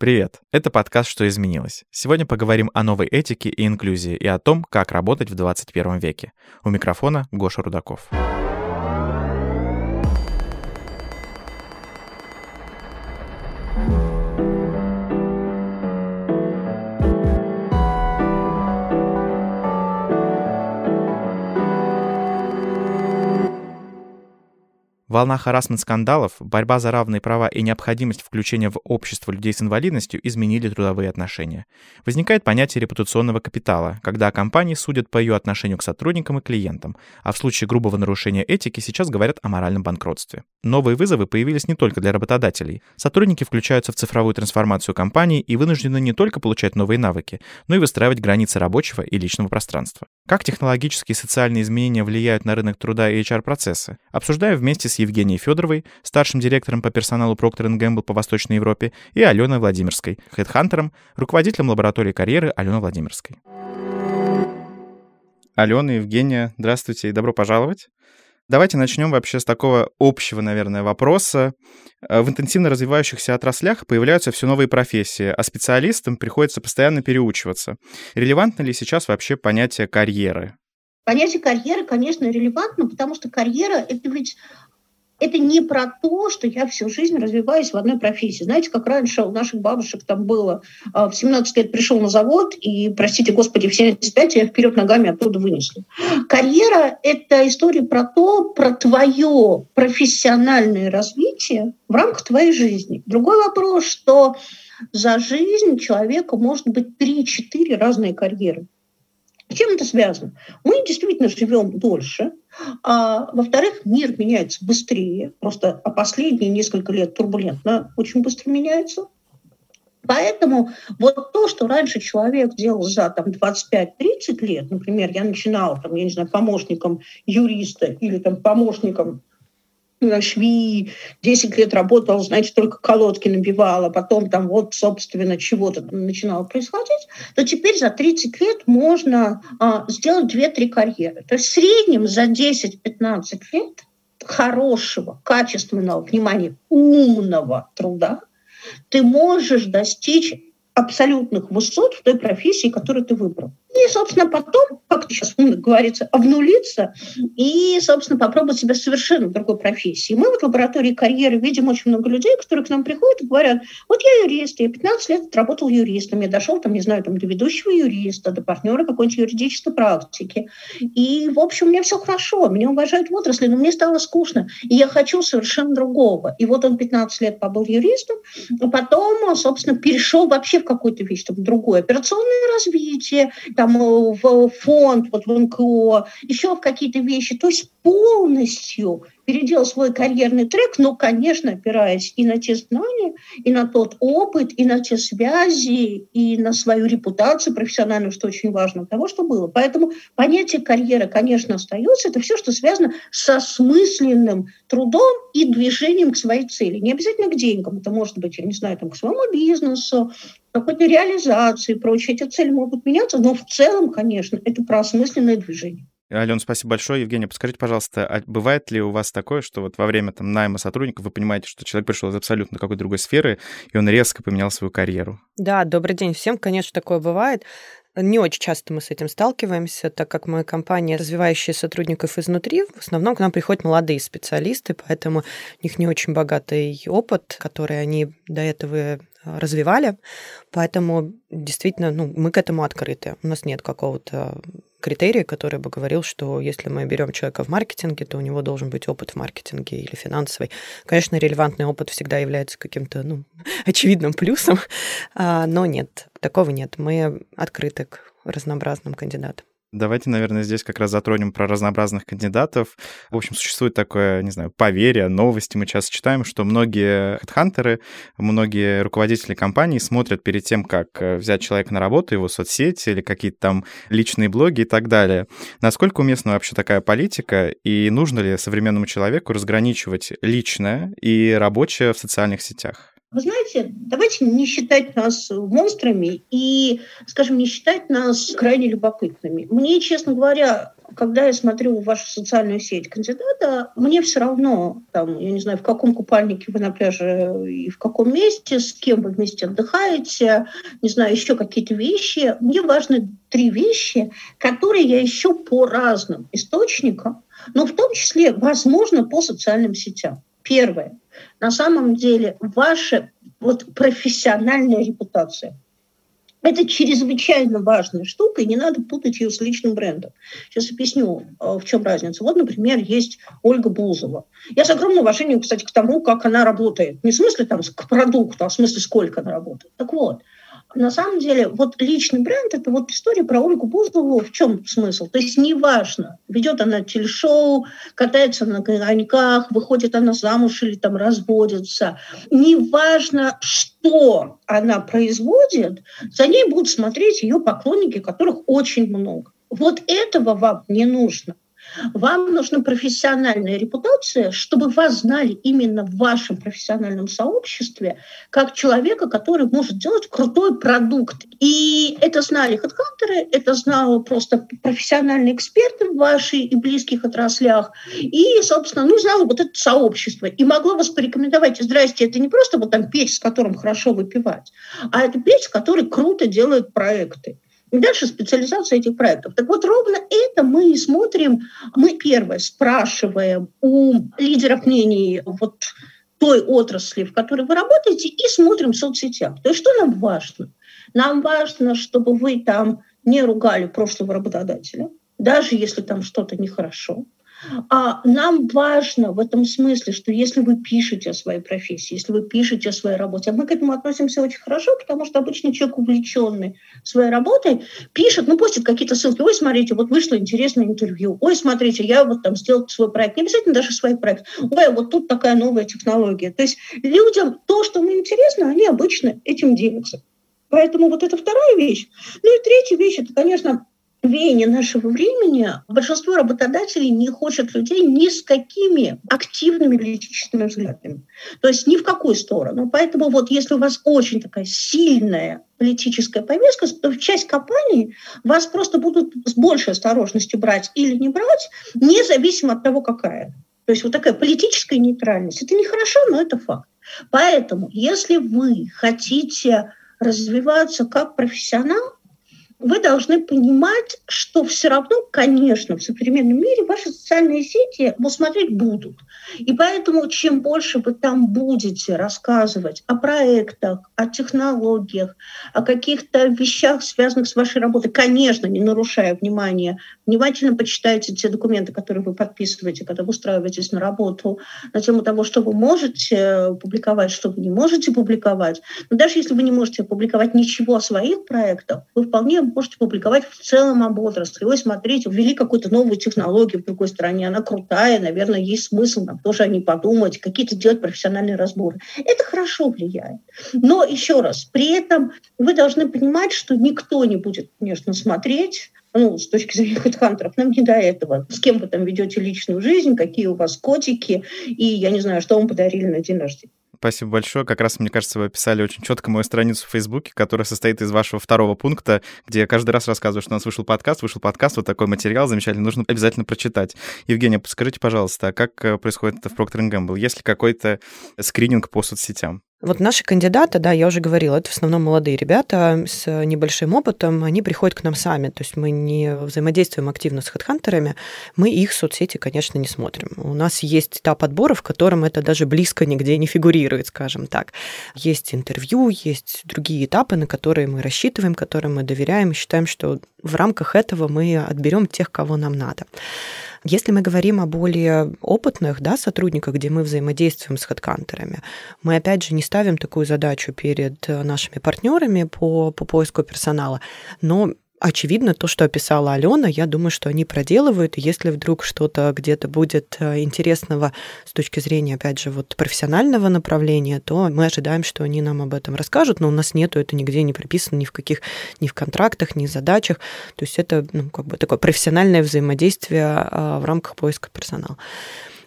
Привет! Это подкаст «Что изменилось?». Сегодня поговорим о новой этике и инклюзии и о том, как работать в 21 веке. У микрофона Гоша Рудаков. Волна харасмент-скандалов, борьба за равные права и необходимость включения в общество людей с инвалидностью изменили трудовые отношения. Возникает понятие репутационного капитала, когда компании судят по ее отношению к сотрудникам и клиентам, а в случае грубого нарушения этики сейчас говорят о моральном банкротстве. Новые вызовы появились не только для работодателей. Сотрудники включаются в цифровую трансформацию компании и вынуждены не только получать новые навыки, но и выстраивать границы рабочего и личного пространства. Как технологические и социальные изменения влияют на рынок труда и HR-процессы? Обсуждаю вместе с Евгенией Федоровой, старшим директором по персоналу Procter Gamble по Восточной Европе, и Аленой Владимирской, хедхантером, руководителем лаборатории карьеры Алены Владимирской. Алена, Евгения, здравствуйте и добро пожаловать. Давайте начнем вообще с такого общего, наверное, вопроса. В интенсивно развивающихся отраслях появляются все новые профессии, а специалистам приходится постоянно переучиваться. Релевантно ли сейчас вообще понятие карьеры? Понятие карьеры, конечно, релевантно, потому что карьера – это ведь это не про то, что я всю жизнь развиваюсь в одной профессии. Знаете, как раньше у наших бабушек там было, а, в 17 лет пришел на завод, и, простите господи, в 75 я вперед ногами оттуда вынесли. Карьера – это история про то, про твое профессиональное развитие в рамках твоей жизни. Другой вопрос, что за жизнь человека может быть 3-4 разные карьеры. С чем это связано? Мы действительно живем дольше, а, во-вторых, мир меняется быстрее, просто а последние несколько лет турбулентно очень быстро меняется. Поэтому вот то, что раньше человек делал за там, 25-30 лет, например, я начинала, там, я не знаю, помощником юриста или там, помощником шви, 10 лет работала, значит, только колодки набивала, потом там вот, собственно, чего-то начинало происходить, то теперь за 30 лет можно а, сделать 2-3 карьеры. То есть в среднем за 10-15 лет хорошего, качественного, внимания, умного труда ты можешь достичь абсолютных высот в той профессии, которую ты выбрал. И, собственно, потом, как сейчас говорится, обнулиться и, собственно, попробовать себя совершенно в другой профессии. Мы вот в лаборатории карьеры видим очень много людей, которые к нам приходят и говорят, вот я юрист, я 15 лет отработал юристом, я дошел, там, не знаю, там, до ведущего юриста, до партнера какой-нибудь юридической практики. И, в общем, у меня все хорошо, меня уважают в отрасли, но мне стало скучно, и я хочу совершенно другого. И вот он 15 лет побыл юристом, а потом, собственно, перешел вообще в какую-то вещь, там, другое операционное развитие, там, э, в фонд, вот в НКО, еще в какие-то вещи. То есть полностью переделал свой карьерный трек, но, конечно, опираясь и на те знания, и на тот опыт, и на те связи, и на свою репутацию профессиональную, что очень важно, того, что было. Поэтому понятие карьеры, конечно, остается. Это все, что связано со смысленным трудом и движением к своей цели. Не обязательно к деньгам. Это может быть, я не знаю, там, к своему бизнесу, какой-то реализации и прочее. Эти цели могут меняться, но в целом, конечно, это про осмысленное движение. Ален, спасибо большое. Евгения, подскажите, пожалуйста, а бывает ли у вас такое, что вот во время там найма сотрудников вы понимаете, что человек пришел из абсолютно какой-то другой сферы, и он резко поменял свою карьеру? Да, добрый день всем. Конечно, такое бывает. Не очень часто мы с этим сталкиваемся, так как мы компания, развивающая сотрудников изнутри. В основном к нам приходят молодые специалисты, поэтому у них не очень богатый опыт, который они до этого развивали. Поэтому действительно ну, мы к этому открыты. У нас нет какого-то критерий, который бы говорил, что если мы берем человека в маркетинге, то у него должен быть опыт в маркетинге или финансовый. Конечно, релевантный опыт всегда является каким-то ну, очевидным плюсом, а, но нет, такого нет. Мы открыты к разнообразным кандидатам. Давайте, наверное, здесь как раз затронем про разнообразных кандидатов. В общем, существует такое, не знаю, поверье, новости мы часто читаем, что многие хедхантеры, многие руководители компаний смотрят перед тем, как э, взять человека на работу, его соцсети или какие-то там личные блоги и так далее. Насколько уместна вообще такая политика и нужно ли современному человеку разграничивать личное и рабочее в социальных сетях? Вы знаете, давайте не считать нас монстрами и, скажем, не считать нас крайне любопытными. Мне, честно говоря, когда я смотрю вашу социальную сеть кандидата, мне все равно, там, я не знаю, в каком купальнике вы на пляже и в каком месте, с кем вы вместе отдыхаете, не знаю, еще какие-то вещи. Мне важны три вещи, которые я ищу по разным источникам, но в том числе, возможно, по социальным сетям. Первое. На самом деле ваша вот профессиональная репутация – это чрезвычайно важная штука, и не надо путать ее с личным брендом. Сейчас объясню, э, в чем разница. Вот, например, есть Ольга Бузова. Я с огромным уважением, кстати, к тому, как она работает. Не в смысле там к продукту, а в смысле, сколько она работает. Так вот, на самом деле, вот личный бренд – это вот история про Ольгу Бузову. В чем смысл? То есть неважно, ведет она телешоу, катается на коньках, выходит она замуж или там разводится. Неважно, что она производит, за ней будут смотреть ее поклонники, которых очень много. Вот этого вам не нужно. Вам нужна профессиональная репутация, чтобы вас знали именно в вашем профессиональном сообществе как человека, который может делать крутой продукт. И это знали хедхантеры, это знали просто профессиональные эксперты в вашей и близких отраслях. И, собственно, ну, знало вот это сообщество. И могло вас порекомендовать, здрасте, это не просто вот там печь, с которым хорошо выпивать, а это печь, который круто делает проекты. И дальше специализация этих проектов. Так вот, ровно это мы и смотрим. Мы первое спрашиваем у лидеров мнений вот той отрасли, в которой вы работаете, и смотрим в соцсетях. То есть что нам важно? Нам важно, чтобы вы там не ругали прошлого работодателя, даже если там что-то нехорошо. А нам важно в этом смысле, что если вы пишете о своей профессии, если вы пишете о своей работе, а мы к этому относимся очень хорошо, потому что обычно человек, увлеченный своей работой, пишет, ну, постит какие-то ссылки. Ой, смотрите, вот вышло интересное интервью. Ой, смотрите, я вот там сделал свой проект. Не обязательно даже свой проект. Ой, вот тут такая новая технология. То есть людям то, что им интересно, они обычно этим делятся. Поэтому вот это вторая вещь. Ну и третья вещь, это, конечно, веяние нашего времени большинство работодателей не хочет людей ни с какими активными политическими взглядами. То есть ни в какую сторону. Поэтому вот если у вас очень такая сильная политическая повестка, то в часть компании вас просто будут с большей осторожностью брать или не брать, независимо от того, какая. То есть вот такая политическая нейтральность. Это нехорошо, но это факт. Поэтому если вы хотите развиваться как профессионал, вы должны понимать, что все равно, конечно, в современном мире ваши социальные сети ну, смотреть будут. И поэтому чем больше вы там будете рассказывать о проектах, о технологиях, о каких-то вещах, связанных с вашей работой, конечно, не нарушая внимания, внимательно почитайте те документы, которые вы подписываете, когда вы устраиваетесь на работу, на тему того, что вы можете публиковать, что вы не можете публиковать. Но даже если вы не можете публиковать ничего о своих проектах, вы вполне можете публиковать в целом об отрасли. Вы смотрите, ввели какую-то новую технологию в другой стране, она крутая, наверное, есть смысл нам тоже о ней подумать, какие-то делать профессиональные разборы. Это хорошо влияет. Но еще раз, при этом вы должны понимать, что никто не будет, конечно, смотреть ну, с точки зрения хедхантеров, нам не до этого. С кем вы там ведете личную жизнь, какие у вас котики, и я не знаю, что вам подарили на день рождения. Спасибо большое. Как раз, мне кажется, вы описали очень четко мою страницу в Фейсбуке, которая состоит из вашего второго пункта, где я каждый раз рассказываю, что у нас вышел подкаст, вышел подкаст, вот такой материал замечательный, нужно обязательно прочитать. Евгения, подскажите, пожалуйста, а как э, происходит это в Procter Gamble? Есть ли какой-то скрининг по соцсетям? Вот наши кандидаты, да, я уже говорила, это в основном молодые ребята с небольшим опытом, они приходят к нам сами, то есть мы не взаимодействуем активно с хедхантерами, мы их соцсети, конечно, не смотрим. У нас есть этап отбора, в котором это даже близко нигде не фигурирует, скажем так. Есть интервью, есть другие этапы, на которые мы рассчитываем, которым мы доверяем, считаем, что в рамках этого мы отберем тех, кого нам надо. Если мы говорим о более опытных да, сотрудниках, где мы взаимодействуем с хедкантерами, мы опять же не ставим такую задачу перед нашими партнерами по, по поиску персонала, но Очевидно, то, что описала Алена, я думаю, что они проделывают. И если вдруг что-то где-то будет э, интересного с точки зрения, опять же, вот профессионального направления, то мы ожидаем, что они нам об этом расскажут, но у нас нету это нигде не прописано ни в каких, ни в контрактах, ни в задачах. То есть это ну, как бы такое профессиональное взаимодействие а, в рамках поиска персонала.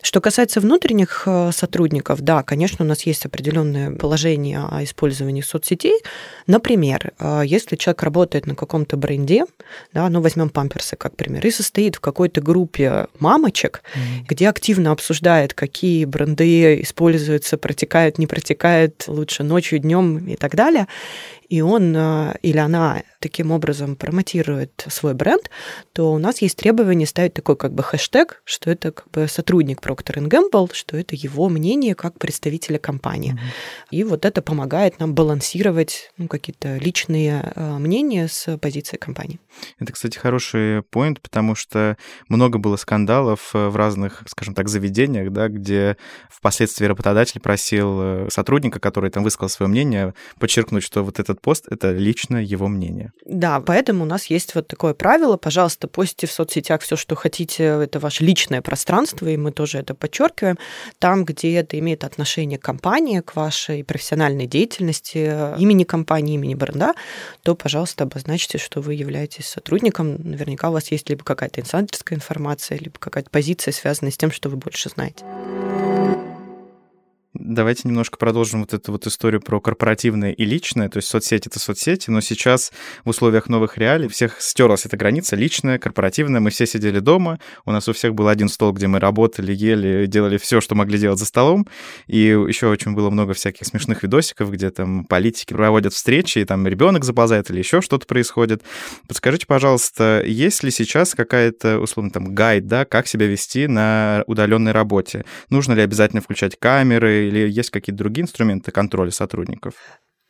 Что касается внутренних э, сотрудников, да, конечно, у нас есть определенное положение о использовании соцсетей. Например, э, если человек работает на каком-то бренде, да, ну возьмем памперсы как пример, и состоит в какой-то группе мамочек, mm-hmm. где активно обсуждает, какие бренды используются, протекают, не протекают, лучше ночью, днем и так далее, и он э, или она таким образом промотирует свой бренд, то у нас есть требование ставить такой как бы хэштег, что это как бы сотрудник Procter Gamble, что это его мнение как представителя компании. Mm-hmm. И вот это помогает нам балансировать ну, какие-то личные э, мнения с позиции компании. Это, кстати, хороший поинт, потому что много было скандалов э, в разных, скажем так, заведениях, да, где впоследствии работодатель просил сотрудника, который там высказал свое мнение, подчеркнуть, что вот этот пост — это лично его мнение. Да, поэтому у нас есть вот такое правило. Пожалуйста, постите в соцсетях все, что хотите. Это ваше личное пространство, и мы тоже это подчеркиваем. Там, где это имеет отношение к компании, к вашей профессиональной деятельности, имени компании, имени бренда, то, пожалуйста, обозначьте, что вы являетесь сотрудником. Наверняка у вас есть либо какая-то инсайдерская информация, либо какая-то позиция, связанная с тем, что вы больше знаете. Давайте немножко продолжим вот эту вот историю про корпоративное и личное. То есть соцсети — это соцсети, но сейчас в условиях новых реалий всех стерлась эта граница личная, корпоративная. Мы все сидели дома, у нас у всех был один стол, где мы работали, ели, делали все, что могли делать за столом. И еще очень было много всяких смешных видосиков, где там политики проводят встречи, и там ребенок заползает или еще что-то происходит. Подскажите, пожалуйста, есть ли сейчас какая-то, условно, там, гайд, да, как себя вести на удаленной работе? Нужно ли обязательно включать камеры или есть какие-то другие инструменты контроля сотрудников?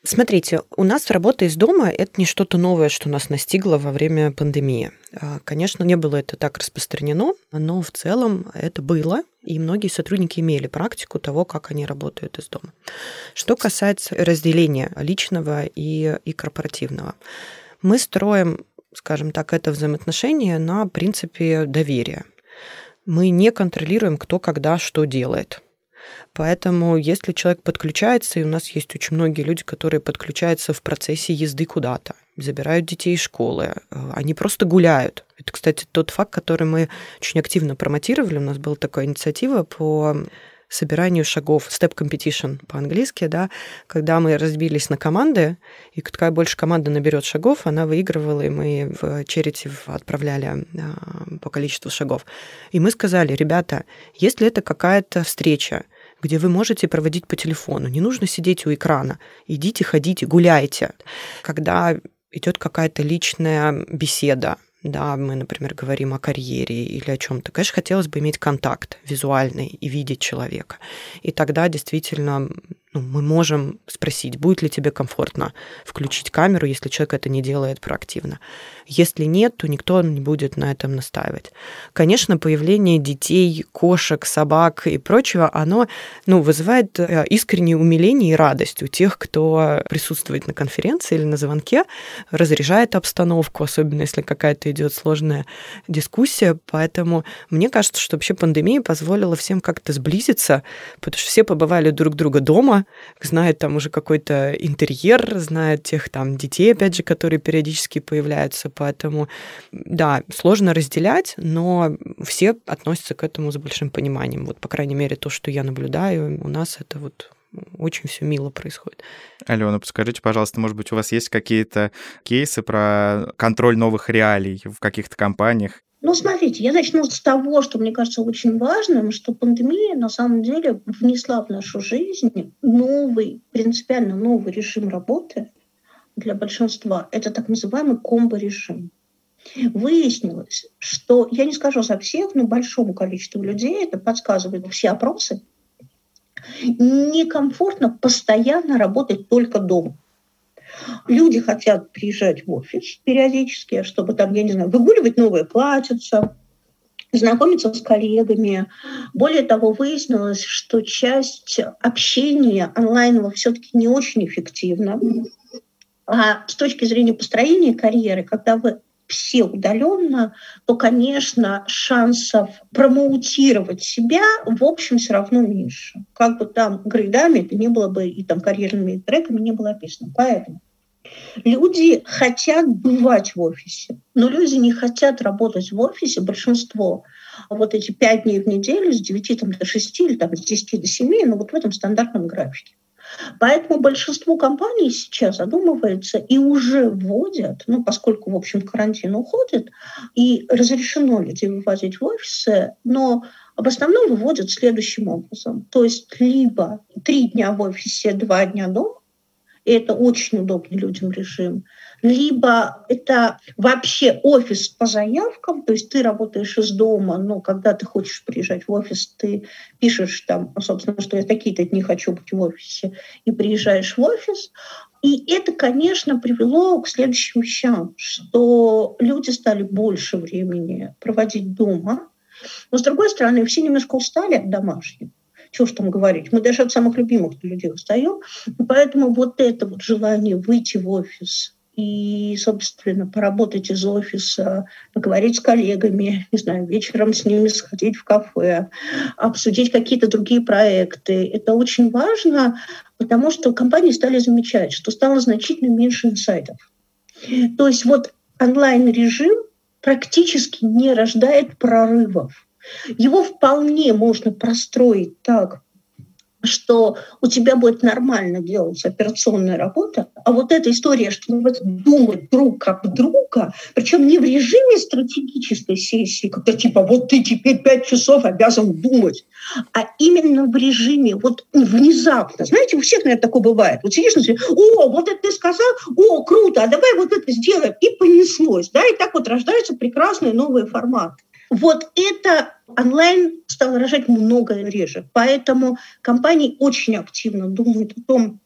Смотрите, у нас работа из дома – это не что-то новое, что нас настигло во время пандемии. А, конечно, не было это так распространено, но в целом это было, и многие сотрудники имели практику того, как они работают из дома. Что касается разделения личного и, и корпоративного, мы строим, скажем так, это взаимоотношение на принципе доверия. Мы не контролируем, кто когда что делает – Поэтому если человек подключается, и у нас есть очень многие люди, которые подключаются в процессе езды куда-то, забирают детей из школы, э, они просто гуляют. Это, кстати, тот факт, который мы очень активно промотировали. У нас была такая инициатива по собиранию шагов, step competition по-английски, да, когда мы разбились на команды, и какая больше команда наберет шагов, она выигрывала, и мы в черити отправляли а, по количеству шагов. И мы сказали, ребята, если это какая-то встреча, где вы можете проводить по телефону. Не нужно сидеть у экрана. Идите, ходите, гуляйте. Когда идет какая-то личная беседа, да, мы, например, говорим о карьере или о чем-то, конечно, хотелось бы иметь контакт визуальный и видеть человека. И тогда действительно ну, мы можем спросить, будет ли тебе комфортно включить камеру, если человек это не делает проактивно. Если нет, то никто не будет на этом настаивать. Конечно, появление детей, кошек, собак и прочего, оно ну, вызывает э, искреннее умиление и радость у тех, кто присутствует на конференции или на звонке, разряжает обстановку, особенно если какая-то идет сложная дискуссия. Поэтому мне кажется, что вообще пандемия позволила всем как-то сблизиться, потому что все побывали друг друга дома, знают там уже какой-то интерьер, знают тех там детей, опять же, которые периодически появляются. Поэтому, да, сложно разделять, но все относятся к этому с большим пониманием. Вот, по крайней мере, то, что я наблюдаю, у нас это вот очень все мило происходит. Алена, подскажите, пожалуйста, может быть, у вас есть какие-то кейсы про контроль новых реалий в каких-то компаниях? Ну, смотрите, я начну с того, что мне кажется очень важным, что пандемия на самом деле внесла в нашу жизнь новый, принципиально новый режим работы для большинства. Это так называемый комбо-режим. Выяснилось, что, я не скажу за всех, но большому количеству людей, это подсказывают все опросы, некомфортно постоянно работать только дома. Люди хотят приезжать в офис периодически, чтобы там, я не знаю, выгуливать новое платьице, знакомиться с коллегами. Более того, выяснилось, что часть общения онлайнового все-таки не очень эффективна. А с точки зрения построения карьеры, когда вы все удаленно, то, конечно, шансов промоутировать себя, в общем, все равно меньше. Как бы там грейдами это не было бы, и там карьерными треками не было описано. Поэтому люди хотят бывать в офисе, но люди не хотят работать в офисе, большинство, вот эти пять дней в неделю с 9 там, до 6 или там, с 10 до 7, ну вот в этом стандартном графике. Поэтому большинство компаний сейчас задумывается и уже вводят, ну, поскольку, в общем, карантин уходит, и разрешено людей вывозить в офисы, но в основном выводят следующим образом. То есть либо три дня в офисе, два дня дома, и это очень удобный людям режим, либо это вообще офис по заявкам, то есть ты работаешь из дома, но когда ты хочешь приезжать в офис, ты пишешь там, собственно, что я такие-то дни хочу быть в офисе, и приезжаешь в офис. И это, конечно, привело к следующим вещам, что люди стали больше времени проводить дома, но, с другой стороны, все немножко устали от домашнего что ж там говорить, мы даже от самых любимых людей устаем, поэтому вот это вот желание выйти в офис, и, собственно, поработать из офиса, поговорить с коллегами, не знаю, вечером с ними сходить в кафе, обсудить какие-то другие проекты. Это очень важно, потому что компании стали замечать, что стало значительно меньше инсайдов. То есть вот онлайн-режим практически не рождает прорывов. Его вполне можно простроить так, что у тебя будет нормально делаться операционная работа, а вот эта история, что надо думать друг об друга, причем не в режиме стратегической сессии, когда типа вот ты теперь пять часов обязан думать, а именно в режиме вот внезапно. Знаете, у всех, наверное, такое бывает. Вот сидишь, на о, вот это ты сказал, о, круто, а давай вот это сделаем. И понеслось. Да? И так вот рождаются прекрасные новые форматы. Вот это онлайн стал рожать много реже. Поэтому компании очень активно думают о том,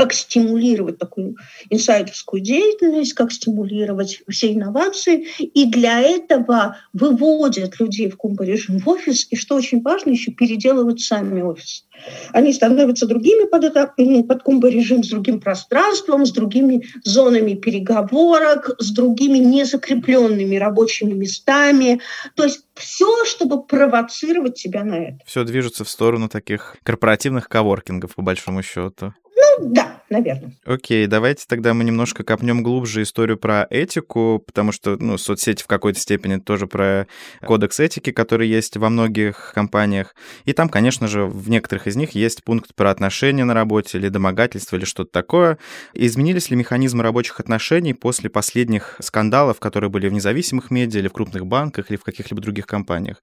как стимулировать такую инсайдерскую деятельность, как стимулировать все инновации. И для этого выводят людей в комбо-режим в офис, и, что очень важно, еще переделывают сами офис. Они становятся другими под, это, под комбо-режим, с другим пространством, с другими зонами переговорок, с другими незакрепленными рабочими местами. То есть все, чтобы провоцировать себя на это. Все движется в сторону таких корпоративных коворкингов, по большому счету. Да, наверное. Окей, давайте тогда мы немножко копнем глубже историю про этику, потому что, ну, соцсети в какой-то степени тоже про кодекс этики, который есть во многих компаниях. И там, конечно же, в некоторых из них есть пункт про отношения на работе или домогательство или что-то такое. Изменились ли механизмы рабочих отношений после последних скандалов, которые были в независимых медиа или в крупных банках или в каких-либо других компаниях?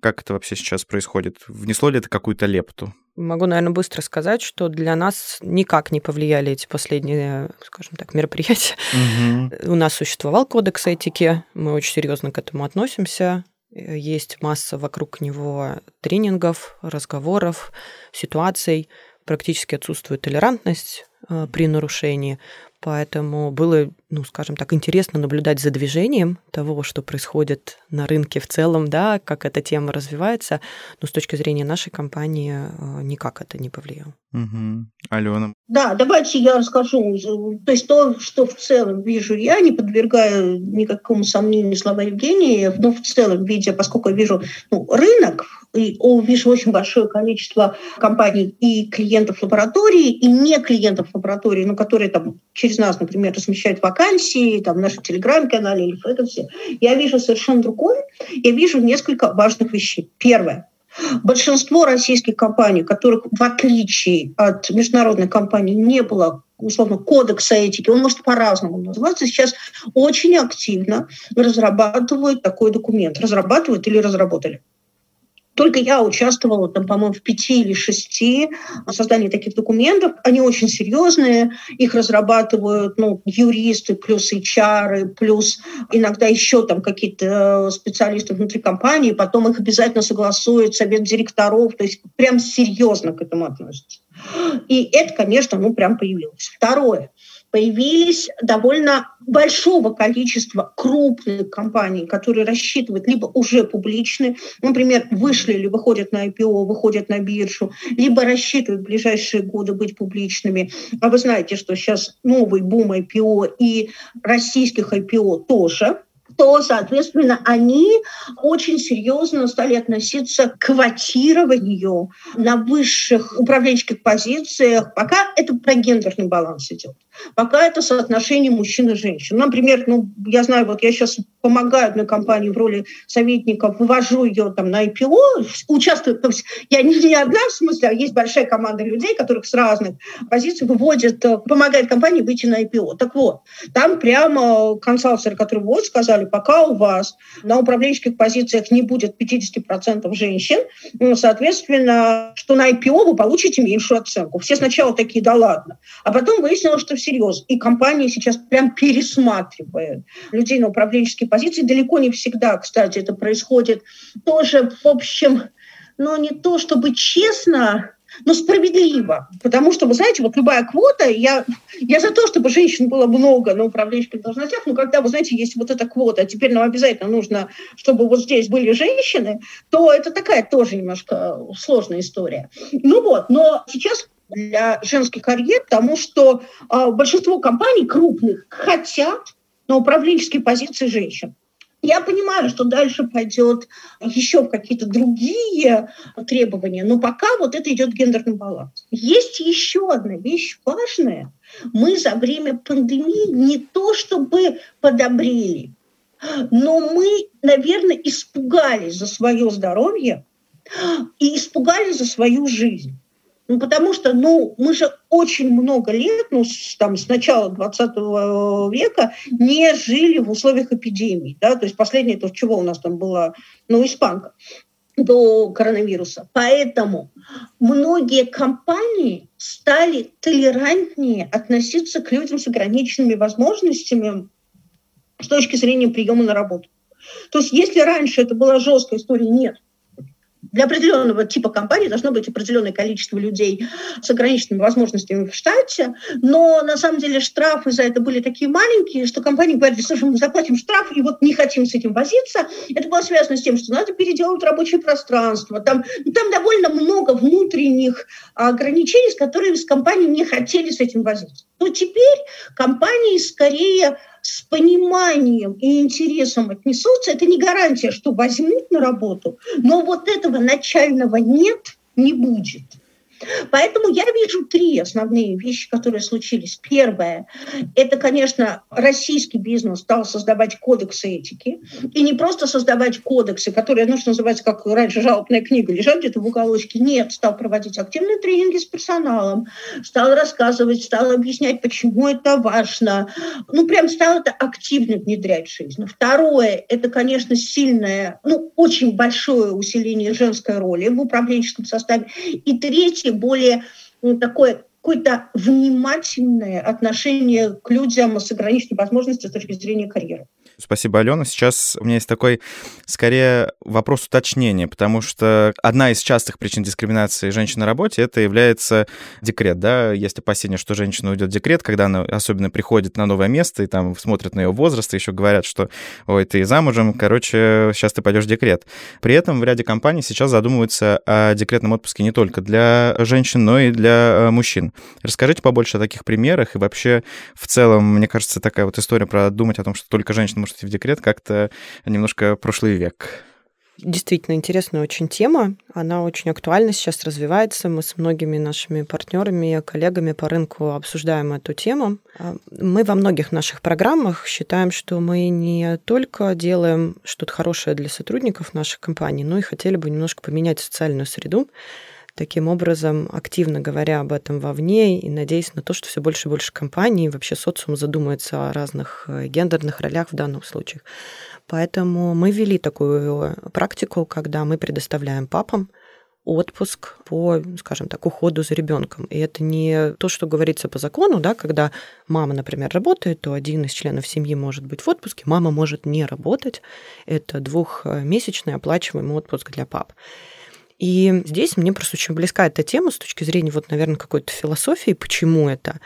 Как это вообще сейчас происходит? Внесло ли это какую-то лепту? Могу, наверное, быстро сказать, что для нас никак не повлияли эти последние, скажем так, мероприятия. Угу. У нас существовал кодекс этики, мы очень серьезно к этому относимся. Есть масса вокруг него тренингов, разговоров, ситуаций. Практически отсутствует толерантность э, при нарушении. Поэтому было, ну, скажем так, интересно наблюдать за движением того, что происходит на рынке в целом, да, как эта тема развивается. Но с точки зрения нашей компании э, никак это не повлияло. Угу. Алена. Да, давайте я расскажу. То есть то, что в целом вижу я, не подвергаю никакому сомнению слова Евгения, но в целом, видя, поскольку я вижу ну, рынок, и вижу очень большое количество компаний и клиентов лаборатории, и не клиентов лаборатории, но которые там через нас, например, размещают вакансии там, в нашем телеграм-канале или в Фэконсе, я вижу совершенно другое. Я вижу несколько важных вещей. Первое. Большинство российских компаний, которых в отличие от международной компании не было условно, кодекса этики, он может по-разному называться, сейчас очень активно разрабатывают такой документ. Разрабатывают или разработали. Только я участвовала, там, по-моему, в пяти или шести создании таких документов. Они очень серьезные, их разрабатывают ну, юристы, плюс HR, плюс иногда еще там какие-то э, специалисты внутри компании, потом их обязательно согласует совет директоров, то есть прям серьезно к этому относятся. И это, конечно, ну прям появилось. Второе появились довольно большого количества крупных компаний, которые рассчитывают либо уже публичны, например, вышли или выходят на IPO, выходят на биржу, либо рассчитывают в ближайшие годы быть публичными. А вы знаете, что сейчас новый бум IPO и российских IPO тоже. То, соответственно, они очень серьезно стали относиться к квотированию на высших управленческих позициях. Пока это про гендерный баланс идет. Пока это соотношение мужчин и женщин. Например, ну, я знаю, вот я сейчас помогаю одной компании в роли советника, вывожу ее там на IPO, участвую, то есть я не, не одна в смысле, а есть большая команда людей, которых с разных позиций выводят, э, помогает компании выйти на IPO. Так вот, там прямо консалтеры, которые вот сказали, пока у вас на управленческих позициях не будет 50% женщин, соответственно, что на IPO вы получите меньшую оценку. Все сначала такие, да ладно. А потом выяснилось, что всерьез. И компании сейчас прям пересматривают людей на управленческие позиции. Далеко не всегда, кстати, это происходит тоже, в общем, но не то чтобы честно, но справедливо. Потому что, вы знаете, вот любая квота, я, я за то, чтобы женщин было много на управленческих должностях, но когда, вы знаете, есть вот эта квота, теперь нам обязательно нужно, чтобы вот здесь были женщины, то это такая тоже немножко сложная история. Ну вот, но сейчас для женских карьер, потому что э, большинство компаний крупных хотят на управленческие позиции женщин. Я понимаю, что дальше пойдет еще какие-то другие требования, но пока вот это идет гендерный баланс. Есть еще одна вещь важная. Мы за время пандемии не то чтобы подобрели, но мы, наверное, испугались за свое здоровье и испугались за свою жизнь. Ну, потому что, ну, мы же очень много лет, ну, с, там, с начала 20 века не жили в условиях эпидемии, да, то есть последнее, то, чего у нас там было, ну, испанка до коронавируса. Поэтому многие компании стали толерантнее относиться к людям с ограниченными возможностями с точки зрения приема на работу. То есть если раньше это была жесткая история, нет, для определенного типа компании должно быть определенное количество людей с ограниченными возможностями в штате, но на самом деле штрафы за это были такие маленькие, что компании говорили, слушай, мы заплатим штраф, и вот не хотим с этим возиться. Это было связано с тем, что надо переделать рабочее пространство. Там, ну, там довольно много внутренних ограничений, с которыми с компанией не хотели с этим возиться. Но теперь компании скорее с пониманием и интересом отнесутся, это не гарантия, что возьмут на работу, но вот этого начального «нет» не будет. Поэтому я вижу три основные вещи, которые случились. Первое – это, конечно, российский бизнес стал создавать кодексы этики. И не просто создавать кодексы, которые, ну, что называется, как раньше жалобная книга, лежат где-то в уголочке. Нет, стал проводить активные тренинги с персоналом, стал рассказывать, стал объяснять, почему это важно. Ну, прям стал это активно внедрять в жизнь. Второе – это, конечно, сильное, ну, очень большое усиление женской роли в управленческом составе. И третье более ну, такое какое-то внимательное отношение к людям с ограниченной возможностью с точки зрения карьеры. Спасибо, Алена. Сейчас у меня есть такой, скорее, вопрос уточнения, потому что одна из частых причин дискриминации женщин на работе это является декрет, да, есть опасения, что женщина уйдет в декрет, когда она особенно приходит на новое место и там смотрят на ее возраст, и еще говорят, что ой, ты замужем, короче, сейчас ты пойдешь в декрет. При этом в ряде компаний сейчас задумываются о декретном отпуске не только для женщин, но и для э, мужчин. Расскажите побольше о таких примерах и вообще в целом, мне кажется, такая вот история про думать о том, что только женщина идти в декрет, как-то немножко прошлый век. Действительно интересная очень тема. Она очень актуальна, сейчас развивается. Мы с многими нашими партнерами и коллегами по рынку обсуждаем эту тему. А, мы во многих наших программах считаем, что мы не только делаем что-то хорошее для сотрудников наших компаний, но и хотели бы немножко поменять социальную среду таким образом, активно говоря об этом вовне и надеясь на то, что все больше и больше компаний, вообще социум задумается о разных э, гендерных ролях в данных случаях. Поэтому мы ввели такую практику, когда мы предоставляем папам отпуск по, скажем так, уходу за ребенком. И это не то, что говорится по закону, да, когда мама, например, работает, то один из членов семьи может быть в отпуске, мама может не работать. Это двухмесячный оплачиваемый отпуск для пап. И здесь мне просто очень близка эта тема с точки зрения, вот, наверное, какой-то философии, почему это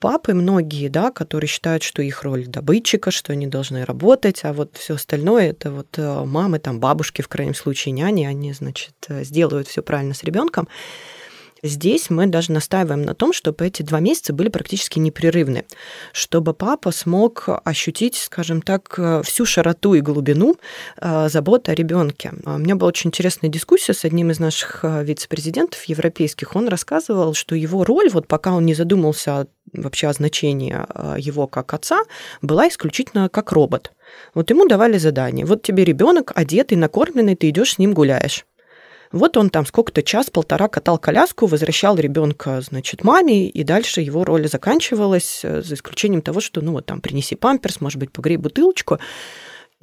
папы многие, да, которые считают, что их роль добытчика, что они должны работать, а вот все остальное это вот э, мамы, там бабушки, в крайнем случае няни, они, значит, э, сделают все правильно с ребенком. Здесь мы даже настаиваем на том, чтобы эти два месяца были практически непрерывны, чтобы папа смог ощутить, скажем так, всю широту и глубину э, заботы о ребенке. У меня была очень интересная дискуссия с одним из наших э, вице-президентов европейских. Он рассказывал, что его роль, вот пока он не задумался вообще о значении э, его как отца, была исключительно как робот. Вот ему давали задание. Вот тебе ребенок одетый, накормленный, ты идешь с ним гуляешь. Вот он там сколько-то час-полтора катал коляску, возвращал ребенка, значит, маме, и дальше его роль заканчивалась, э, за исключением того, что, ну вот там, принеси памперс, может быть, погрей бутылочку.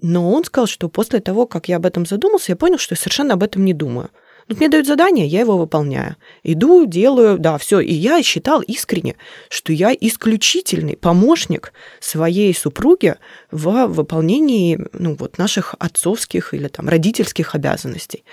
Но он сказал, что после того, как я об этом задумался, я понял, что я совершенно об этом не думаю. Вот мне дают задание, я его выполняю. Иду, делаю, да, все. И я считал искренне, что я исключительный помощник своей супруги в выполнении ну, вот, наших отцовских или там, родительских обязанностей.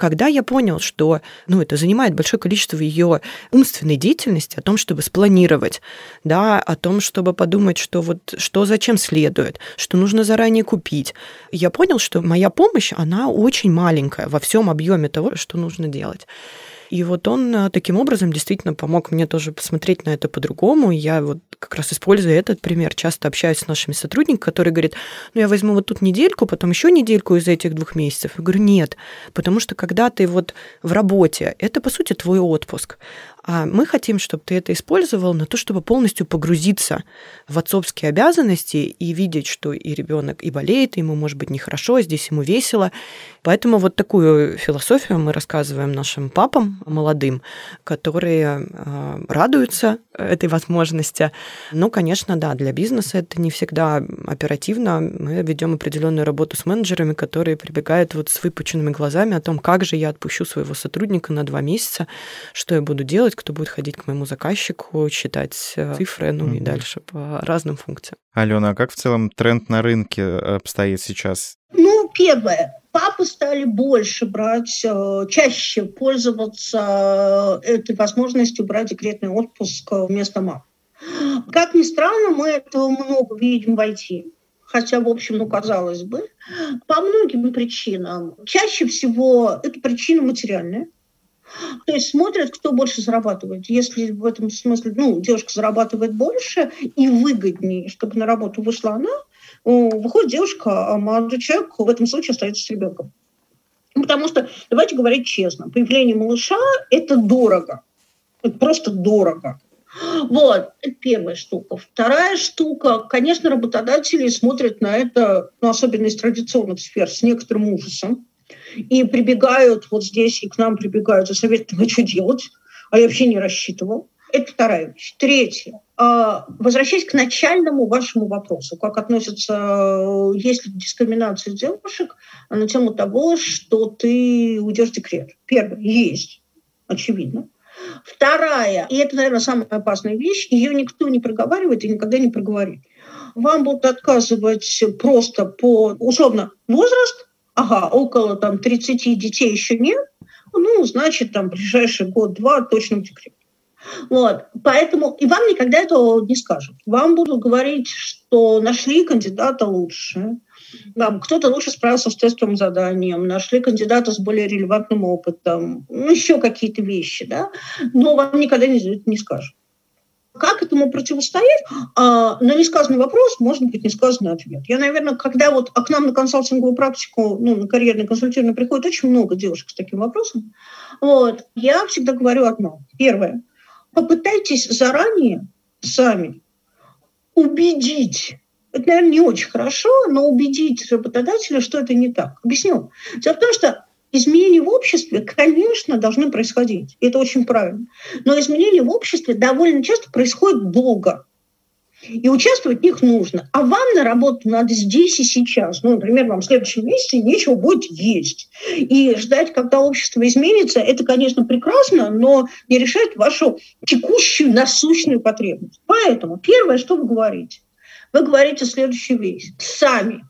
Когда я понял, что ну, это занимает большое количество ее умственной деятельности, о том, чтобы спланировать, да, о том, чтобы подумать, что вот что зачем следует, что нужно заранее купить, я понял, что моя помощь, она очень маленькая во всем объеме того, что нужно делать. И вот он э, таким образом действительно помог мне тоже посмотреть на это по-другому. Я вот как раз используя этот пример, часто общаюсь с нашими сотрудниками, которые говорят, ну я возьму вот тут недельку, потом еще недельку из этих двух месяцев. Я говорю, нет, потому что когда ты вот в работе, это по сути твой отпуск. А мы хотим, чтобы ты это использовал на то, чтобы полностью погрузиться в отцовские обязанности и видеть, что и ребенок и болеет, ему может быть нехорошо, а здесь ему весело. Поэтому вот такую философию мы рассказываем нашим папам молодым, которые э, радуются этой возможности. Но, конечно, да, для бизнеса это не всегда оперативно. Мы ведем определенную работу с менеджерами, которые прибегают вот с выпученными глазами о том, как же я отпущу своего сотрудника на два месяца, что я буду делать, кто будет ходить к моему заказчику, считать э, цифры, ну mm-hmm. и дальше по разным функциям. Алена, а как в целом тренд на рынке обстоит сейчас? Ну, первое. Папы стали больше брать, э, чаще пользоваться э, этой возможностью брать декретный отпуск вместо мам. Как ни странно, мы этого много видим в IT хотя, в общем, ну, казалось бы, по многим причинам. Чаще всего это причина материальная. То есть смотрят, кто больше зарабатывает. Если в этом смысле, ну, девушка зарабатывает больше и выгоднее, чтобы на работу вышла она, выходит девушка, а молодой человек в этом случае остается с ребенком. Потому что, давайте говорить честно, появление малыша – это дорого. Это просто дорого. Вот, это первая штука. Вторая штука, конечно, работодатели смотрят на это, ну, особенно из традиционных сфер, с некоторым ужасом и прибегают вот здесь, и к нам прибегают за советом, а что делать? А я вообще не рассчитывал. Это вторая вещь. Третье. А, возвращаясь к начальному вашему вопросу, как относятся, есть ли дискриминация девушек на тему того, что ты уйдешь в декрет. Первое, есть, очевидно. Вторая, и это, наверное, самая опасная вещь, ее никто не проговаривает и никогда не проговорит. Вам будут отказывать просто по, условно, возраст, ага, около там 30 детей еще нет, ну, значит, там ближайший год-два точно в декрете. Вот. Поэтому и вам никогда этого не скажут. Вам будут говорить, что нашли кандидата лучше, вам кто-то лучше справился с тестовым заданием, нашли кандидата с более релевантным опытом, ну, еще какие-то вещи, да, но вам никогда не, не скажут. Как этому противостоять? А, на несказанный вопрос может быть несказанный ответ. Я, наверное, когда вот а к нам на консалтинговую практику, ну, на карьерное консультирование приходит очень много девушек с таким вопросом, вот, я всегда говорю одно. Первое. Попытайтесь заранее сами убедить это, наверное, не очень хорошо, но убедить работодателя, что это не так. Объясню. Дело в том, что изменения в обществе, конечно, должны происходить. Это очень правильно. Но изменения в обществе довольно часто происходят долго. И участвовать в них нужно. А вам на работу надо здесь и сейчас. Ну, например, вам в следующем месяце нечего будет есть. И ждать, когда общество изменится, это, конечно, прекрасно, но не решает вашу текущую насущную потребность. Поэтому первое, что вы говорите, вы говорите следующую вещь. Сами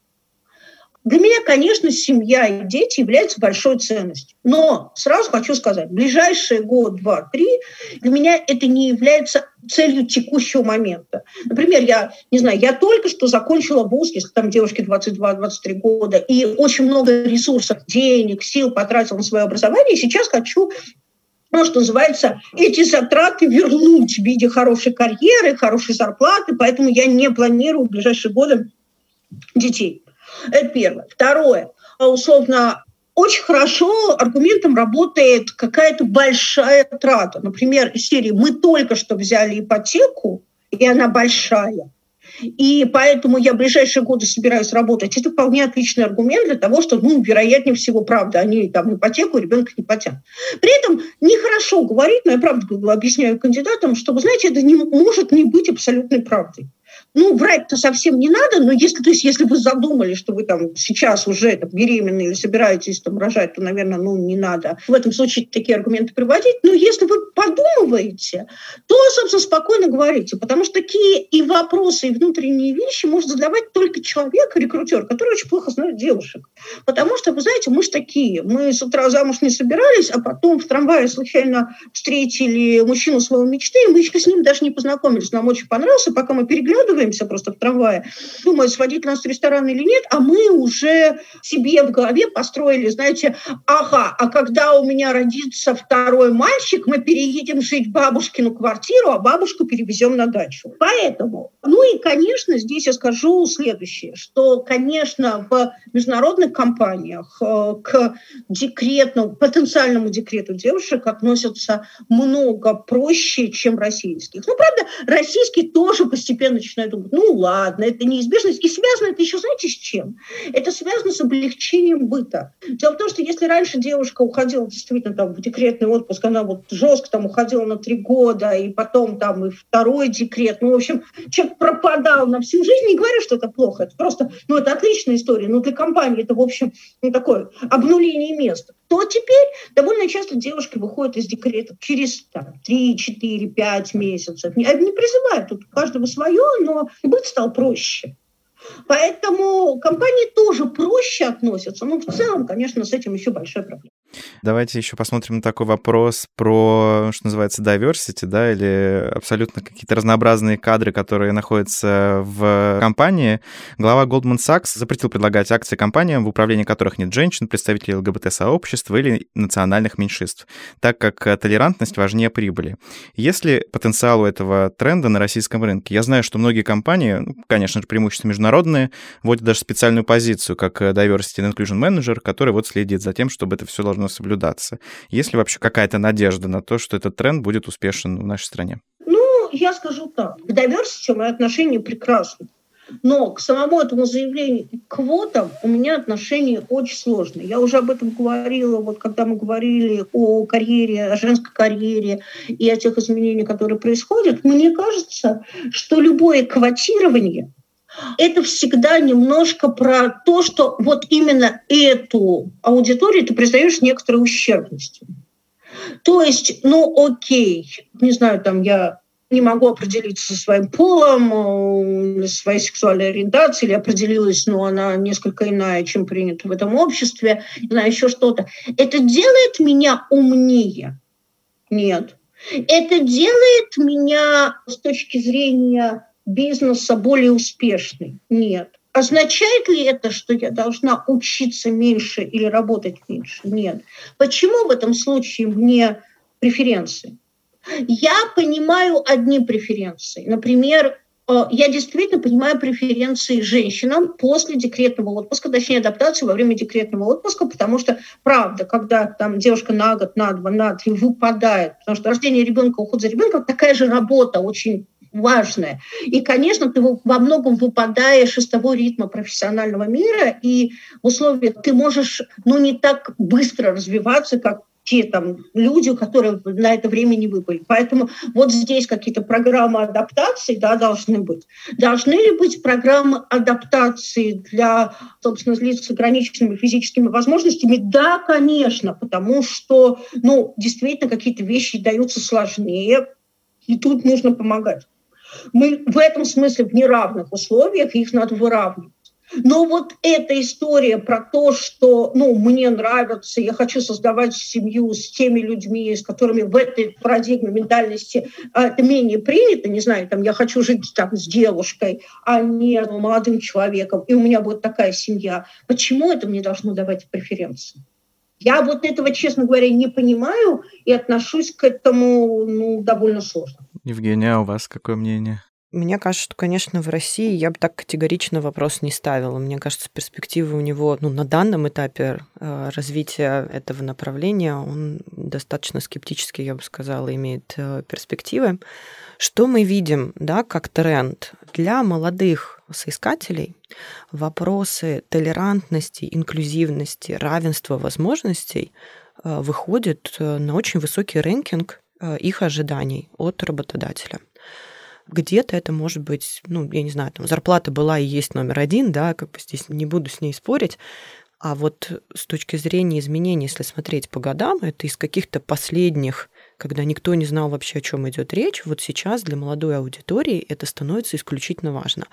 для меня, конечно, семья и дети являются большой ценностью. Но сразу хочу сказать, ближайшие год, два, три для меня это не является целью текущего момента. Например, я, не знаю, я только что закончила вуз, если там девушке 22-23 года, и очень много ресурсов, денег, сил потратила на свое образование, и сейчас хочу ну, что называется, эти затраты вернуть в виде хорошей карьеры, хорошей зарплаты, поэтому я не планирую в ближайшие годы детей. Это первое. Второе. Условно, очень хорошо аргументом работает какая-то большая трата. Например, из серии «Мы только что взяли ипотеку, и она большая, и поэтому я в ближайшие годы собираюсь работать. Это вполне отличный аргумент для того, что, ну, вероятнее всего, правда, они там ипотеку, ребенка не платят. При этом нехорошо говорить, но я правда объясняю кандидатам, что, вы знаете, это не может не быть абсолютной правдой. Ну, врать-то совсем не надо, но если, то есть, если вы задумали, что вы там сейчас уже там, беременны или собираетесь там рожать, то, наверное, ну, не надо в этом случае такие аргументы приводить. Но если вы подумываете, то, собственно, спокойно говорите, потому что такие и вопросы, и внутренние вещи может задавать только человек, рекрутер, который очень плохо знает девушек. Потому что, вы знаете, мы же такие, мы с утра замуж не собирались, а потом в трамвае случайно встретили мужчину своего мечты, и мы еще с ним даже не познакомились. Нам очень понравился, пока мы переглядывались, останавливаемся просто в трамвае, думают, сводить нас в ресторан или нет, а мы уже себе в голове построили, знаете, ага, а когда у меня родится второй мальчик, мы переедем жить в бабушкину квартиру, а бабушку перевезем на дачу. Поэтому, ну и, конечно, здесь я скажу следующее, что, конечно, в международных компаниях э, к декретному, потенциальному декрету девушек относятся много проще, чем российских. Ну, правда, российские тоже постепенно начинают думают, ну ладно, это неизбежность. И связано это еще, знаете, с чем? Это связано с облегчением быта. Дело в том, что если раньше девушка уходила действительно там в декретный отпуск, она вот жестко там уходила на три года, и потом там и второй декрет, ну, в общем, человек пропадал на всю жизнь, не говорю, что это плохо, это просто, ну, это отличная история, но для компании это, в общем, ну, такое обнуление места то теперь довольно часто девушки выходят из декрета через там, 3, 4, 5 месяцев. Не, не призывают, тут каждого свое, но быт стал проще. Поэтому компании тоже проще относятся. Но в целом, конечно, с этим еще большая проблема. Давайте еще посмотрим на такой вопрос про, что называется, diversity, да, или абсолютно какие-то разнообразные кадры, которые находятся в компании. Глава Goldman Sachs запретил предлагать акции компаниям, в управлении которых нет женщин, представителей ЛГБТ-сообщества или национальных меньшинств, так как толерантность важнее прибыли. Если потенциал у этого тренда на российском рынке? Я знаю, что многие компании, ну, конечно же, преимущественно международные, вводят даже специальную позицию, как Diversity and Inclusion Manager, который вот следит за тем, чтобы это все должно должно соблюдаться? Есть ли вообще какая-то надежда на то, что этот тренд будет успешен в нашей стране? Ну, я скажу так. К diversity мои отношения прекрасны. Но к самому этому заявлению к квотам у меня отношения очень сложные. Я уже об этом говорила, вот когда мы говорили о карьере, о женской карьере и о тех изменениях, которые происходят. Мне кажется, что любое квотирование это всегда немножко про то, что вот именно эту аудиторию ты признаешь некоторой ущербностью. То есть, ну окей, не знаю, там я не могу определиться со своим полом, своей сексуальной ориентацией, или определилась, но она несколько иная, чем принято в этом обществе, не знаю, еще что-то. Это делает меня умнее? Нет. Это делает меня с точки зрения бизнеса более успешный? Нет. Означает ли это, что я должна учиться меньше или работать меньше? Нет. Почему в этом случае мне преференции? Я понимаю одни преференции. Например, э, я действительно понимаю преференции женщинам после декретного отпуска, точнее адаптации во время декретного отпуска, потому что, правда, когда там девушка на год, на два, на три выпадает, потому что рождение ребенка, уход за ребенком, такая же работа очень важное. И, конечно, ты во многом выпадаешь из того ритма профессионального мира, и в условиях ты можешь ну, не так быстро развиваться, как те там люди, которые на это время не выпали. Поэтому вот здесь какие-то программы адаптации да, должны быть. Должны ли быть программы адаптации для, собственно, лиц с ограниченными физическими возможностями? Да, конечно, потому что, ну, действительно, какие-то вещи даются сложнее, и тут нужно помогать. Мы в этом смысле в неравных условиях, их надо выравнивать. Но вот эта история про то, что ну, мне нравится, я хочу создавать семью с теми людьми, с которыми в этой парадигме ментальности а, это менее принято, не знаю, там я хочу жить там, с девушкой, а не молодым человеком, и у меня будет такая семья. Почему это мне должно давать преференции? Я вот этого, честно говоря, не понимаю и отношусь к этому ну, довольно сложно. Евгения, а у вас какое мнение? Мне кажется, что, конечно, в России я бы так категорично вопрос не ставила. Мне кажется, перспективы у него ну, на данном этапе э, развития этого направления, он достаточно скептически, я бы сказала, имеет э, перспективы. Что мы видим да, как тренд? Для молодых соискателей вопросы толерантности, инклюзивности, равенства возможностей э, выходят на очень высокий рэнкинг их ожиданий от работодателя где-то это может быть, ну, я не знаю, там зарплата была и есть номер один, да, как бы здесь не буду с ней спорить. А вот с точки зрения изменений, если смотреть по годам, это из каких-то последних, когда никто не знал вообще, о чем идет речь, вот сейчас для молодой аудитории это становится исключительно важно.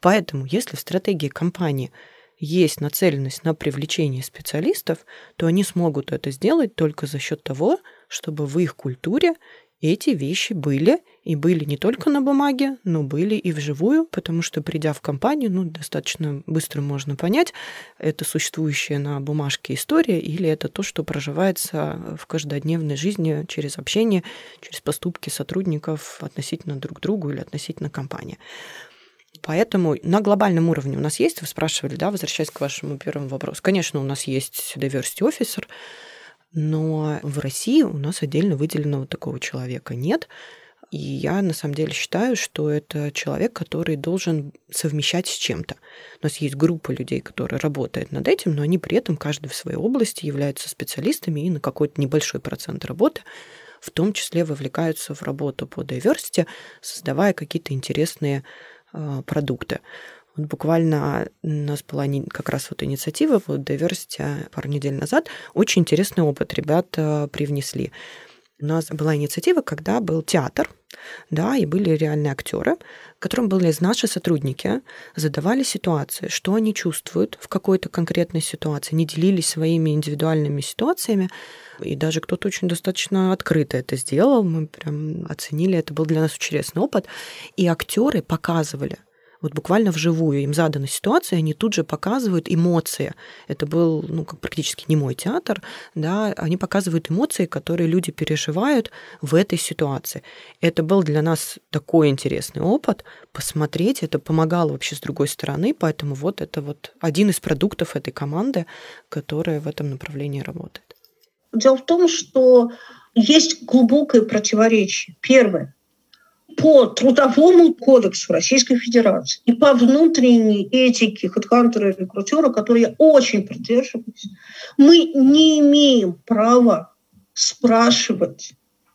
Поэтому, если в стратегии компании есть нацеленность на привлечение специалистов, то они смогут это сделать только за счет того, чтобы в их культуре эти вещи были, и были не только на бумаге, но были и вживую, потому что, придя в компанию, ну, достаточно быстро можно понять, это существующая на бумажке история или это то, что проживается в каждодневной жизни через общение, через поступки сотрудников относительно друг другу или относительно компании. Поэтому на глобальном уровне у нас есть, вы спрашивали, да, возвращаясь к вашему первому вопросу, конечно, у нас есть diversity officer, но в России у нас отдельно выделенного такого человека нет. И я на самом деле считаю, что это человек, который должен совмещать с чем-то. У нас есть группа людей, которые работают над этим, но они при этом каждый в своей области являются специалистами и на какой-то небольшой процент работы в том числе вовлекаются в работу по diversity, создавая какие-то интересные э, продукты. Вот буквально у нас была как раз вот инициатива по diversity пару недель назад. Очень интересный опыт ребята привнесли. У нас была инициатива, когда был театр, да, и были реальные актеры, которым были наши сотрудники, задавали ситуации, что они чувствуют в какой-то конкретной ситуации, не делились своими индивидуальными ситуациями, и даже кто-то очень достаточно открыто это сделал, мы прям оценили, это был для нас интересный опыт, и актеры показывали, вот буквально вживую им задана ситуация, они тут же показывают эмоции. Это был, ну, как практически не мой театр, да, они показывают эмоции, которые люди переживают в этой ситуации. Это был для нас такой интересный опыт, посмотреть, это помогало вообще с другой стороны, поэтому вот это вот один из продуктов этой команды, которая в этом направлении работает. Дело в том, что есть глубокое противоречие. Первое по Трудовому кодексу Российской Федерации и по внутренней этике хедхантера и рекрутера, которой я очень придерживаюсь, мы не имеем права спрашивать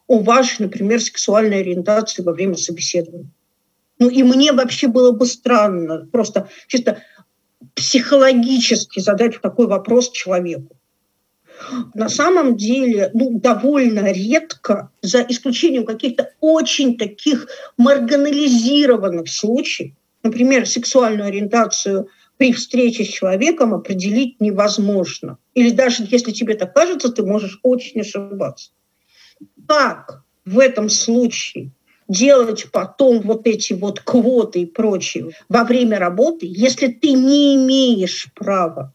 о вашей, например, сексуальной ориентации во время собеседования. Ну и мне вообще было бы странно просто чисто психологически задать такой вопрос человеку. На самом деле, ну, довольно редко, за исключением каких-то очень таких марганализированных случаев, например, сексуальную ориентацию при встрече с человеком определить невозможно. Или даже если тебе так кажется, ты можешь очень ошибаться. Как в этом случае делать потом вот эти вот квоты и прочее во время работы, если ты не имеешь права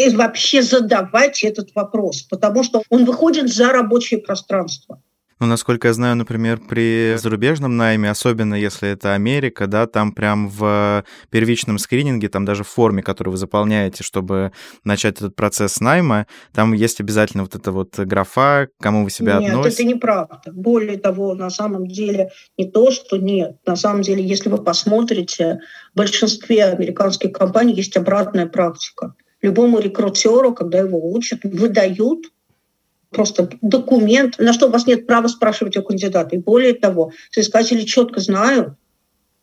и вообще задавать этот вопрос, потому что он выходит за рабочее пространство. Ну, насколько я знаю, например, при зарубежном найме, особенно если это Америка, да, там прям в первичном скрининге, там даже в форме, которую вы заполняете, чтобы начать этот процесс найма, там есть обязательно вот эта вот графа, кому вы себя нет, относите. Нет, это неправда. Более того, на самом деле не то, что нет. На самом деле, если вы посмотрите, в большинстве американских компаний есть обратная практика любому рекрутеру, когда его учат, выдают просто документ, на что у вас нет права спрашивать у кандидата. И более того, соискатели четко знают,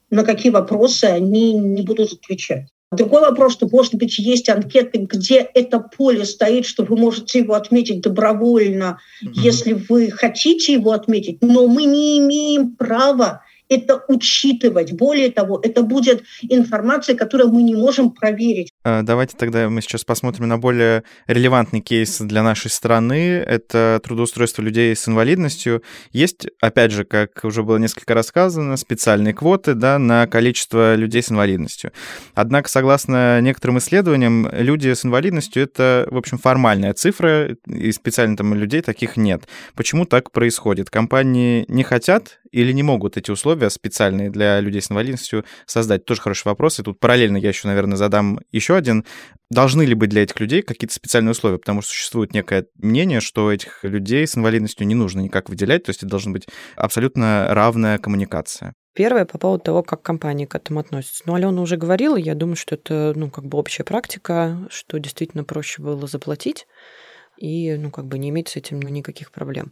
на какие вопросы они не будут отвечать. Другой вопрос, что, может быть, есть анкеты, где это поле стоит, что вы можете его отметить добровольно, mm-hmm. если вы хотите его отметить, но мы не имеем права это учитывать. Более того, это будет информация, которую мы не можем проверить. Э, давайте тогда мы сейчас посмотрим на более релевантный кейс для нашей страны. Это трудоустройство людей с инвалидностью. Есть, опять же, как уже было несколько раз сказано, специальные квоты да, на количество людей с инвалидностью. Однако, согласно некоторым исследованиям, люди с инвалидностью — это, в общем, формальная цифра, и специально там людей таких нет. Почему так происходит? Компании не хотят или не могут эти условия специальные для людей с инвалидностью создать? Тоже хороший вопрос. И тут параллельно я еще, наверное, задам еще один. Должны ли быть для этих людей какие-то специальные условия? Потому что существует некое мнение, что этих людей с инвалидностью не нужно никак выделять, то есть это должна быть абсолютно равная коммуникация. Первое по поводу того, как компания к этому относится. Ну, Алена уже говорила, я думаю, что это, ну, как бы общая практика, что действительно проще было заплатить и, ну, как бы не иметь с этим никаких проблем.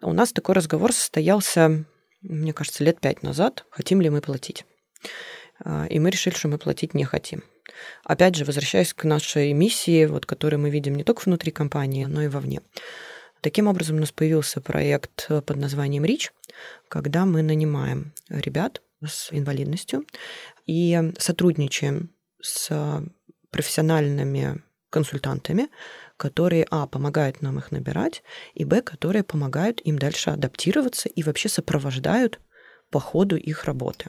У нас такой разговор состоялся, мне кажется, лет пять назад, хотим ли мы платить. А, и мы решили, что мы платить не хотим. Опять же, возвращаясь к нашей миссии, вот, которую мы видим не только внутри компании, но и вовне. Таким образом, у нас появился проект под названием «Рич», когда мы нанимаем ребят с инвалидностью и сотрудничаем с профессиональными консультантами, которые, а, помогают нам их набирать, и, б, которые помогают им дальше адаптироваться и вообще сопровождают по ходу их работы.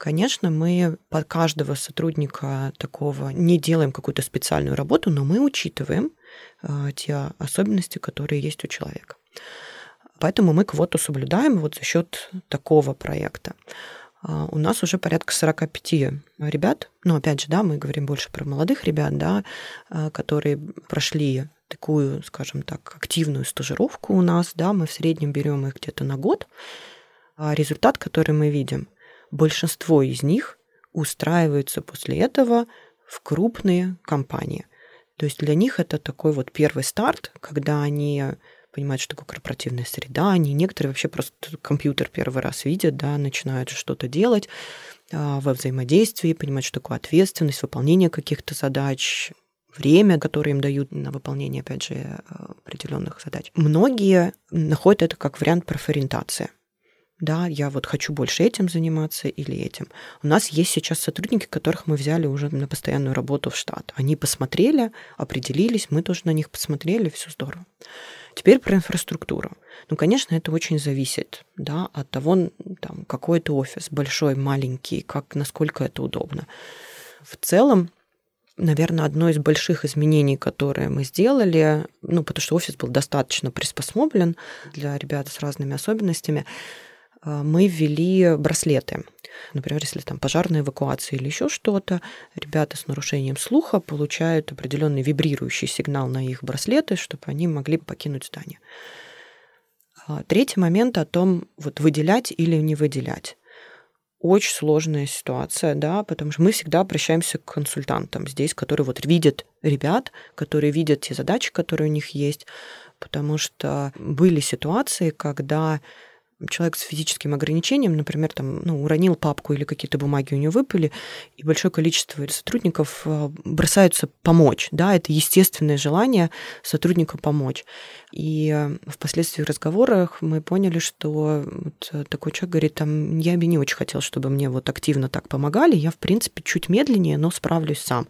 Конечно, мы под каждого сотрудника такого не делаем какую-то специальную работу, но мы учитываем э, те особенности, которые есть у человека. Поэтому мы квоту соблюдаем вот за счет такого проекта. А, у нас уже порядка 45 ребят, ну, опять же, да, мы говорим больше про молодых ребят, да, а, которые прошли такую, скажем так, активную стажировку у нас, да, мы в среднем берем их где-то на год. А результат, который мы видим, большинство из них устраиваются после этого в крупные компании. То есть для них это такой вот первый старт, когда они понимают, что такое корпоративная среда. Они некоторые вообще просто компьютер первый раз видят, да, начинают что-то делать а, во взаимодействии, понимают, что такое ответственность, выполнение каких-то задач, время, которое им дают на выполнение, опять же, определенных задач. Многие находят это как вариант профориентации да, я вот хочу больше этим заниматься или этим. У нас есть сейчас сотрудники, которых мы взяли уже на постоянную работу в штат. Они посмотрели, определились, мы тоже на них посмотрели, все здорово. Теперь про инфраструктуру. Ну, конечно, это очень зависит да, от того, там, какой это офис, большой, маленький, как, насколько это удобно. В целом, наверное, одно из больших изменений, которые мы сделали, ну, потому что офис был достаточно приспособлен для ребят с разными особенностями, мы ввели браслеты. Например, если там пожарная эвакуация или еще что-то, ребята с нарушением слуха получают определенный вибрирующий сигнал на их браслеты, чтобы они могли покинуть здание. А, третий момент о том, вот выделять или не выделять. Очень сложная ситуация, да, потому что мы всегда обращаемся к консультантам здесь, которые вот видят ребят, которые видят те задачи, которые у них есть, потому что были ситуации, когда человек с физическим ограничением, например, там, ну, уронил папку или какие-то бумаги у него выпали, и большое количество сотрудников э, бросаются помочь. Да, это естественное желание сотруднику помочь. И э, впоследствии в разговорах мы поняли, что вот такой человек говорит, там, я бы не очень хотел, чтобы мне вот активно так помогали, я, в принципе, чуть медленнее, но справлюсь сам.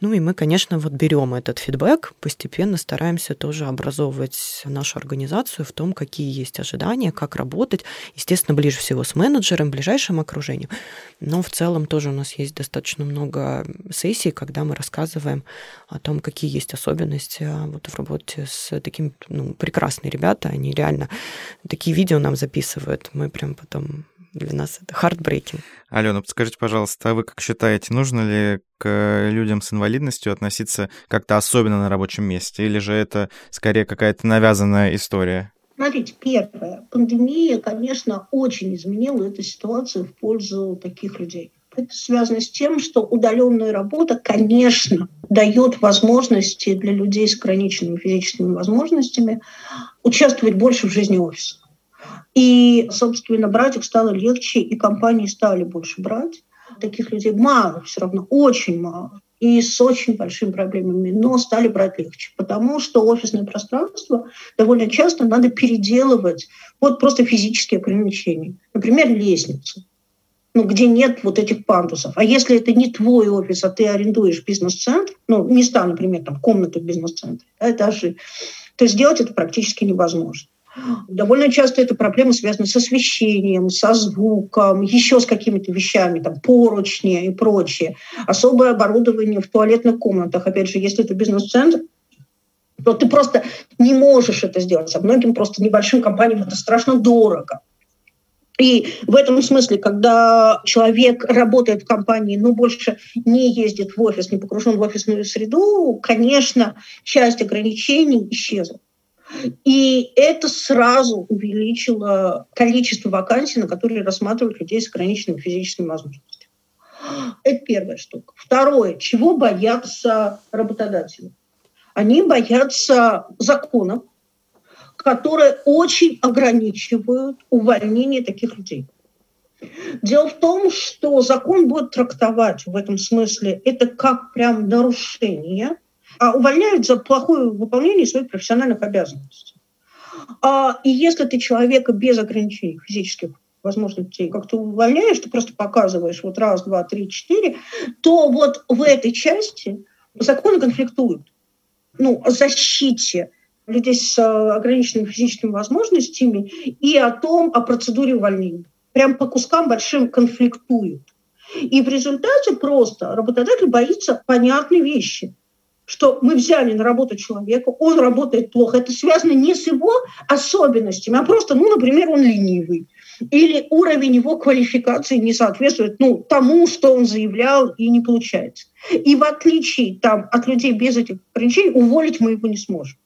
Ну и мы, конечно, вот берем этот фидбэк, постепенно стараемся тоже образовывать нашу организацию в том, какие есть ожидания, как работать. Естественно, ближе всего с менеджером, ближайшим окружением. Но в целом тоже у нас есть достаточно много сессий, когда мы рассказываем о том, какие есть особенности а, вот в работе с такими ну, прекрасные ребята. Они реально такие видео нам записывают. Мы прям потом для нас это heartbreaking. Алена, подскажите, пожалуйста, а вы как считаете, нужно ли к людям с инвалидностью относиться как-то особенно на рабочем месте, или же это скорее какая-то навязанная история? Смотрите, первое. Пандемия, конечно, очень изменила эту ситуацию в пользу таких людей. Это связано с тем, что удаленная работа, конечно, дает возможности для людей с ограниченными физическими возможностями участвовать больше в жизни офиса. И, собственно, брать их стало легче, и компании стали больше брать. Таких людей мало, все равно очень мало и с очень большими проблемами, но стали брать легче, потому что офисное пространство довольно часто надо переделывать под просто физические ограничения. Например, лестницу. ну, где нет вот этих пандусов. А если это не твой офис, а ты арендуешь бизнес-центр, ну, места, например, там, комнаты в бизнес-центре, да, этажи, то сделать это практически невозможно. Довольно часто это проблемы связаны с освещением, со звуком, еще с какими-то вещами, там, поручни и прочее. Особое оборудование в туалетных комнатах. Опять же, если это бизнес-центр, то ты просто не можешь это сделать. А многим просто небольшим компаниям это страшно дорого. И в этом смысле, когда человек работает в компании, но больше не ездит в офис, не погружен в офисную среду, конечно, часть ограничений исчезла. И это сразу увеличило количество вакансий, на которые рассматривают людей с ограниченными физическими возможностями. Это первая штука. Второе. Чего боятся работодатели? Они боятся законов, которые очень ограничивают увольнение таких людей. Дело в том, что закон будет трактовать в этом смысле это как прям нарушение, а увольняют за плохое выполнение своих профессиональных обязанностей. А, и если ты человека без ограничений физических возможностей как-то увольняешь, ты просто показываешь вот раз, два, три, четыре, то вот в этой части законы конфликтуют. Ну, о защите людей с э, ограниченными физическими возможностями и о том, о процедуре увольнения. Прям по кускам большим конфликтуют. И в результате просто работодатель боится понятной вещи – что мы взяли на работу человека, он работает плохо. Это связано не с его особенностями, а просто, ну, например, он ленивый. Или уровень его квалификации не соответствует ну, тому, что он заявлял, и не получается. И в отличие там, от людей без этих ограничений, уволить мы его не сможем.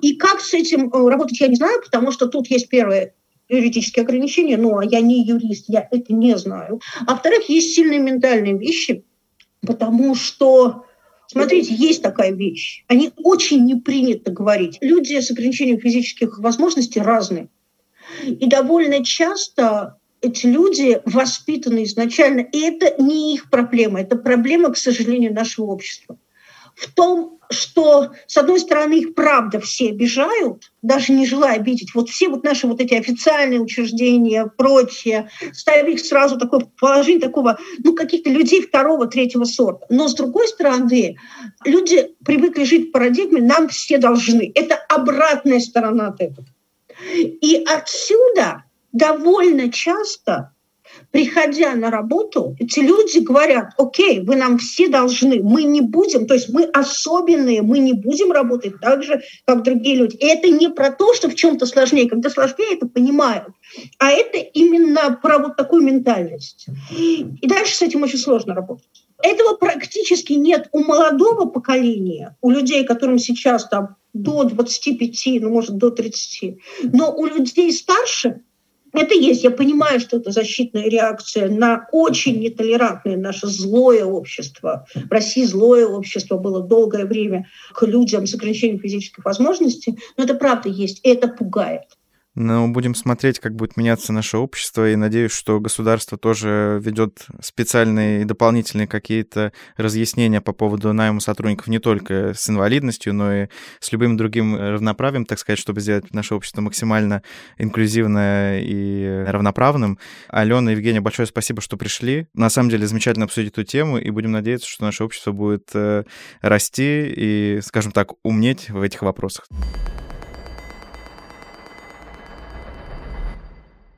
И как с этим э, работать, я не знаю, потому что тут есть первое юридические ограничения, но я не юрист, я это не знаю. А во-вторых, есть сильные ментальные вещи, потому что Смотрите, есть такая вещь. Они очень не принято говорить. Люди с ограничением физических возможностей разные. И довольно часто эти люди воспитаны изначально, и это не их проблема, это проблема, к сожалению, нашего общества. В том, что, с одной стороны, их правда все обижают, даже не желая обидеть. Вот все вот наши вот эти официальные учреждения, прочее, ставили их сразу такое положение такого, ну, каких-то людей второго, третьего сорта. Но, с другой стороны, люди привыкли жить в парадигме «нам все должны». Это обратная сторона от этого. И отсюда довольно часто приходя на работу, эти люди говорят, окей, вы нам все должны, мы не будем, то есть мы особенные, мы не будем работать так же, как другие люди. И это не про то, что в чем-то сложнее, когда сложнее, это понимают, а это именно про вот такую ментальность. И дальше с этим очень сложно работать. Этого практически нет у молодого поколения, у людей, которым сейчас там до 25, ну, может, до 30. Но у людей старше это есть. Я понимаю, что это защитная реакция на очень нетолерантное наше злое общество. В России злое общество было долгое время к людям с ограничением физических возможностей. Но это правда есть, и это пугает. Но будем смотреть, как будет меняться наше общество, и надеюсь, что государство тоже ведет специальные и дополнительные какие-то разъяснения по поводу найма сотрудников не только с инвалидностью, но и с любым другим равноправием, так сказать, чтобы сделать наше общество максимально инклюзивное и равноправным. Алена и Евгения, большое спасибо, что пришли. На самом деле замечательно обсудить эту тему, и будем надеяться, что наше общество будет э, расти и, скажем так, умнеть в этих вопросах.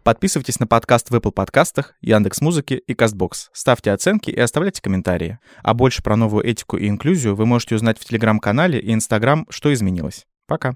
Подписывайтесь на подкаст в Apple подкастах, Яндекс Музыке и Кастбокс. Ставьте оценки и оставляйте комментарии. А больше про новую этику и инклюзию вы можете узнать в Телеграм-канале и Инстаграм «Что изменилось». Пока.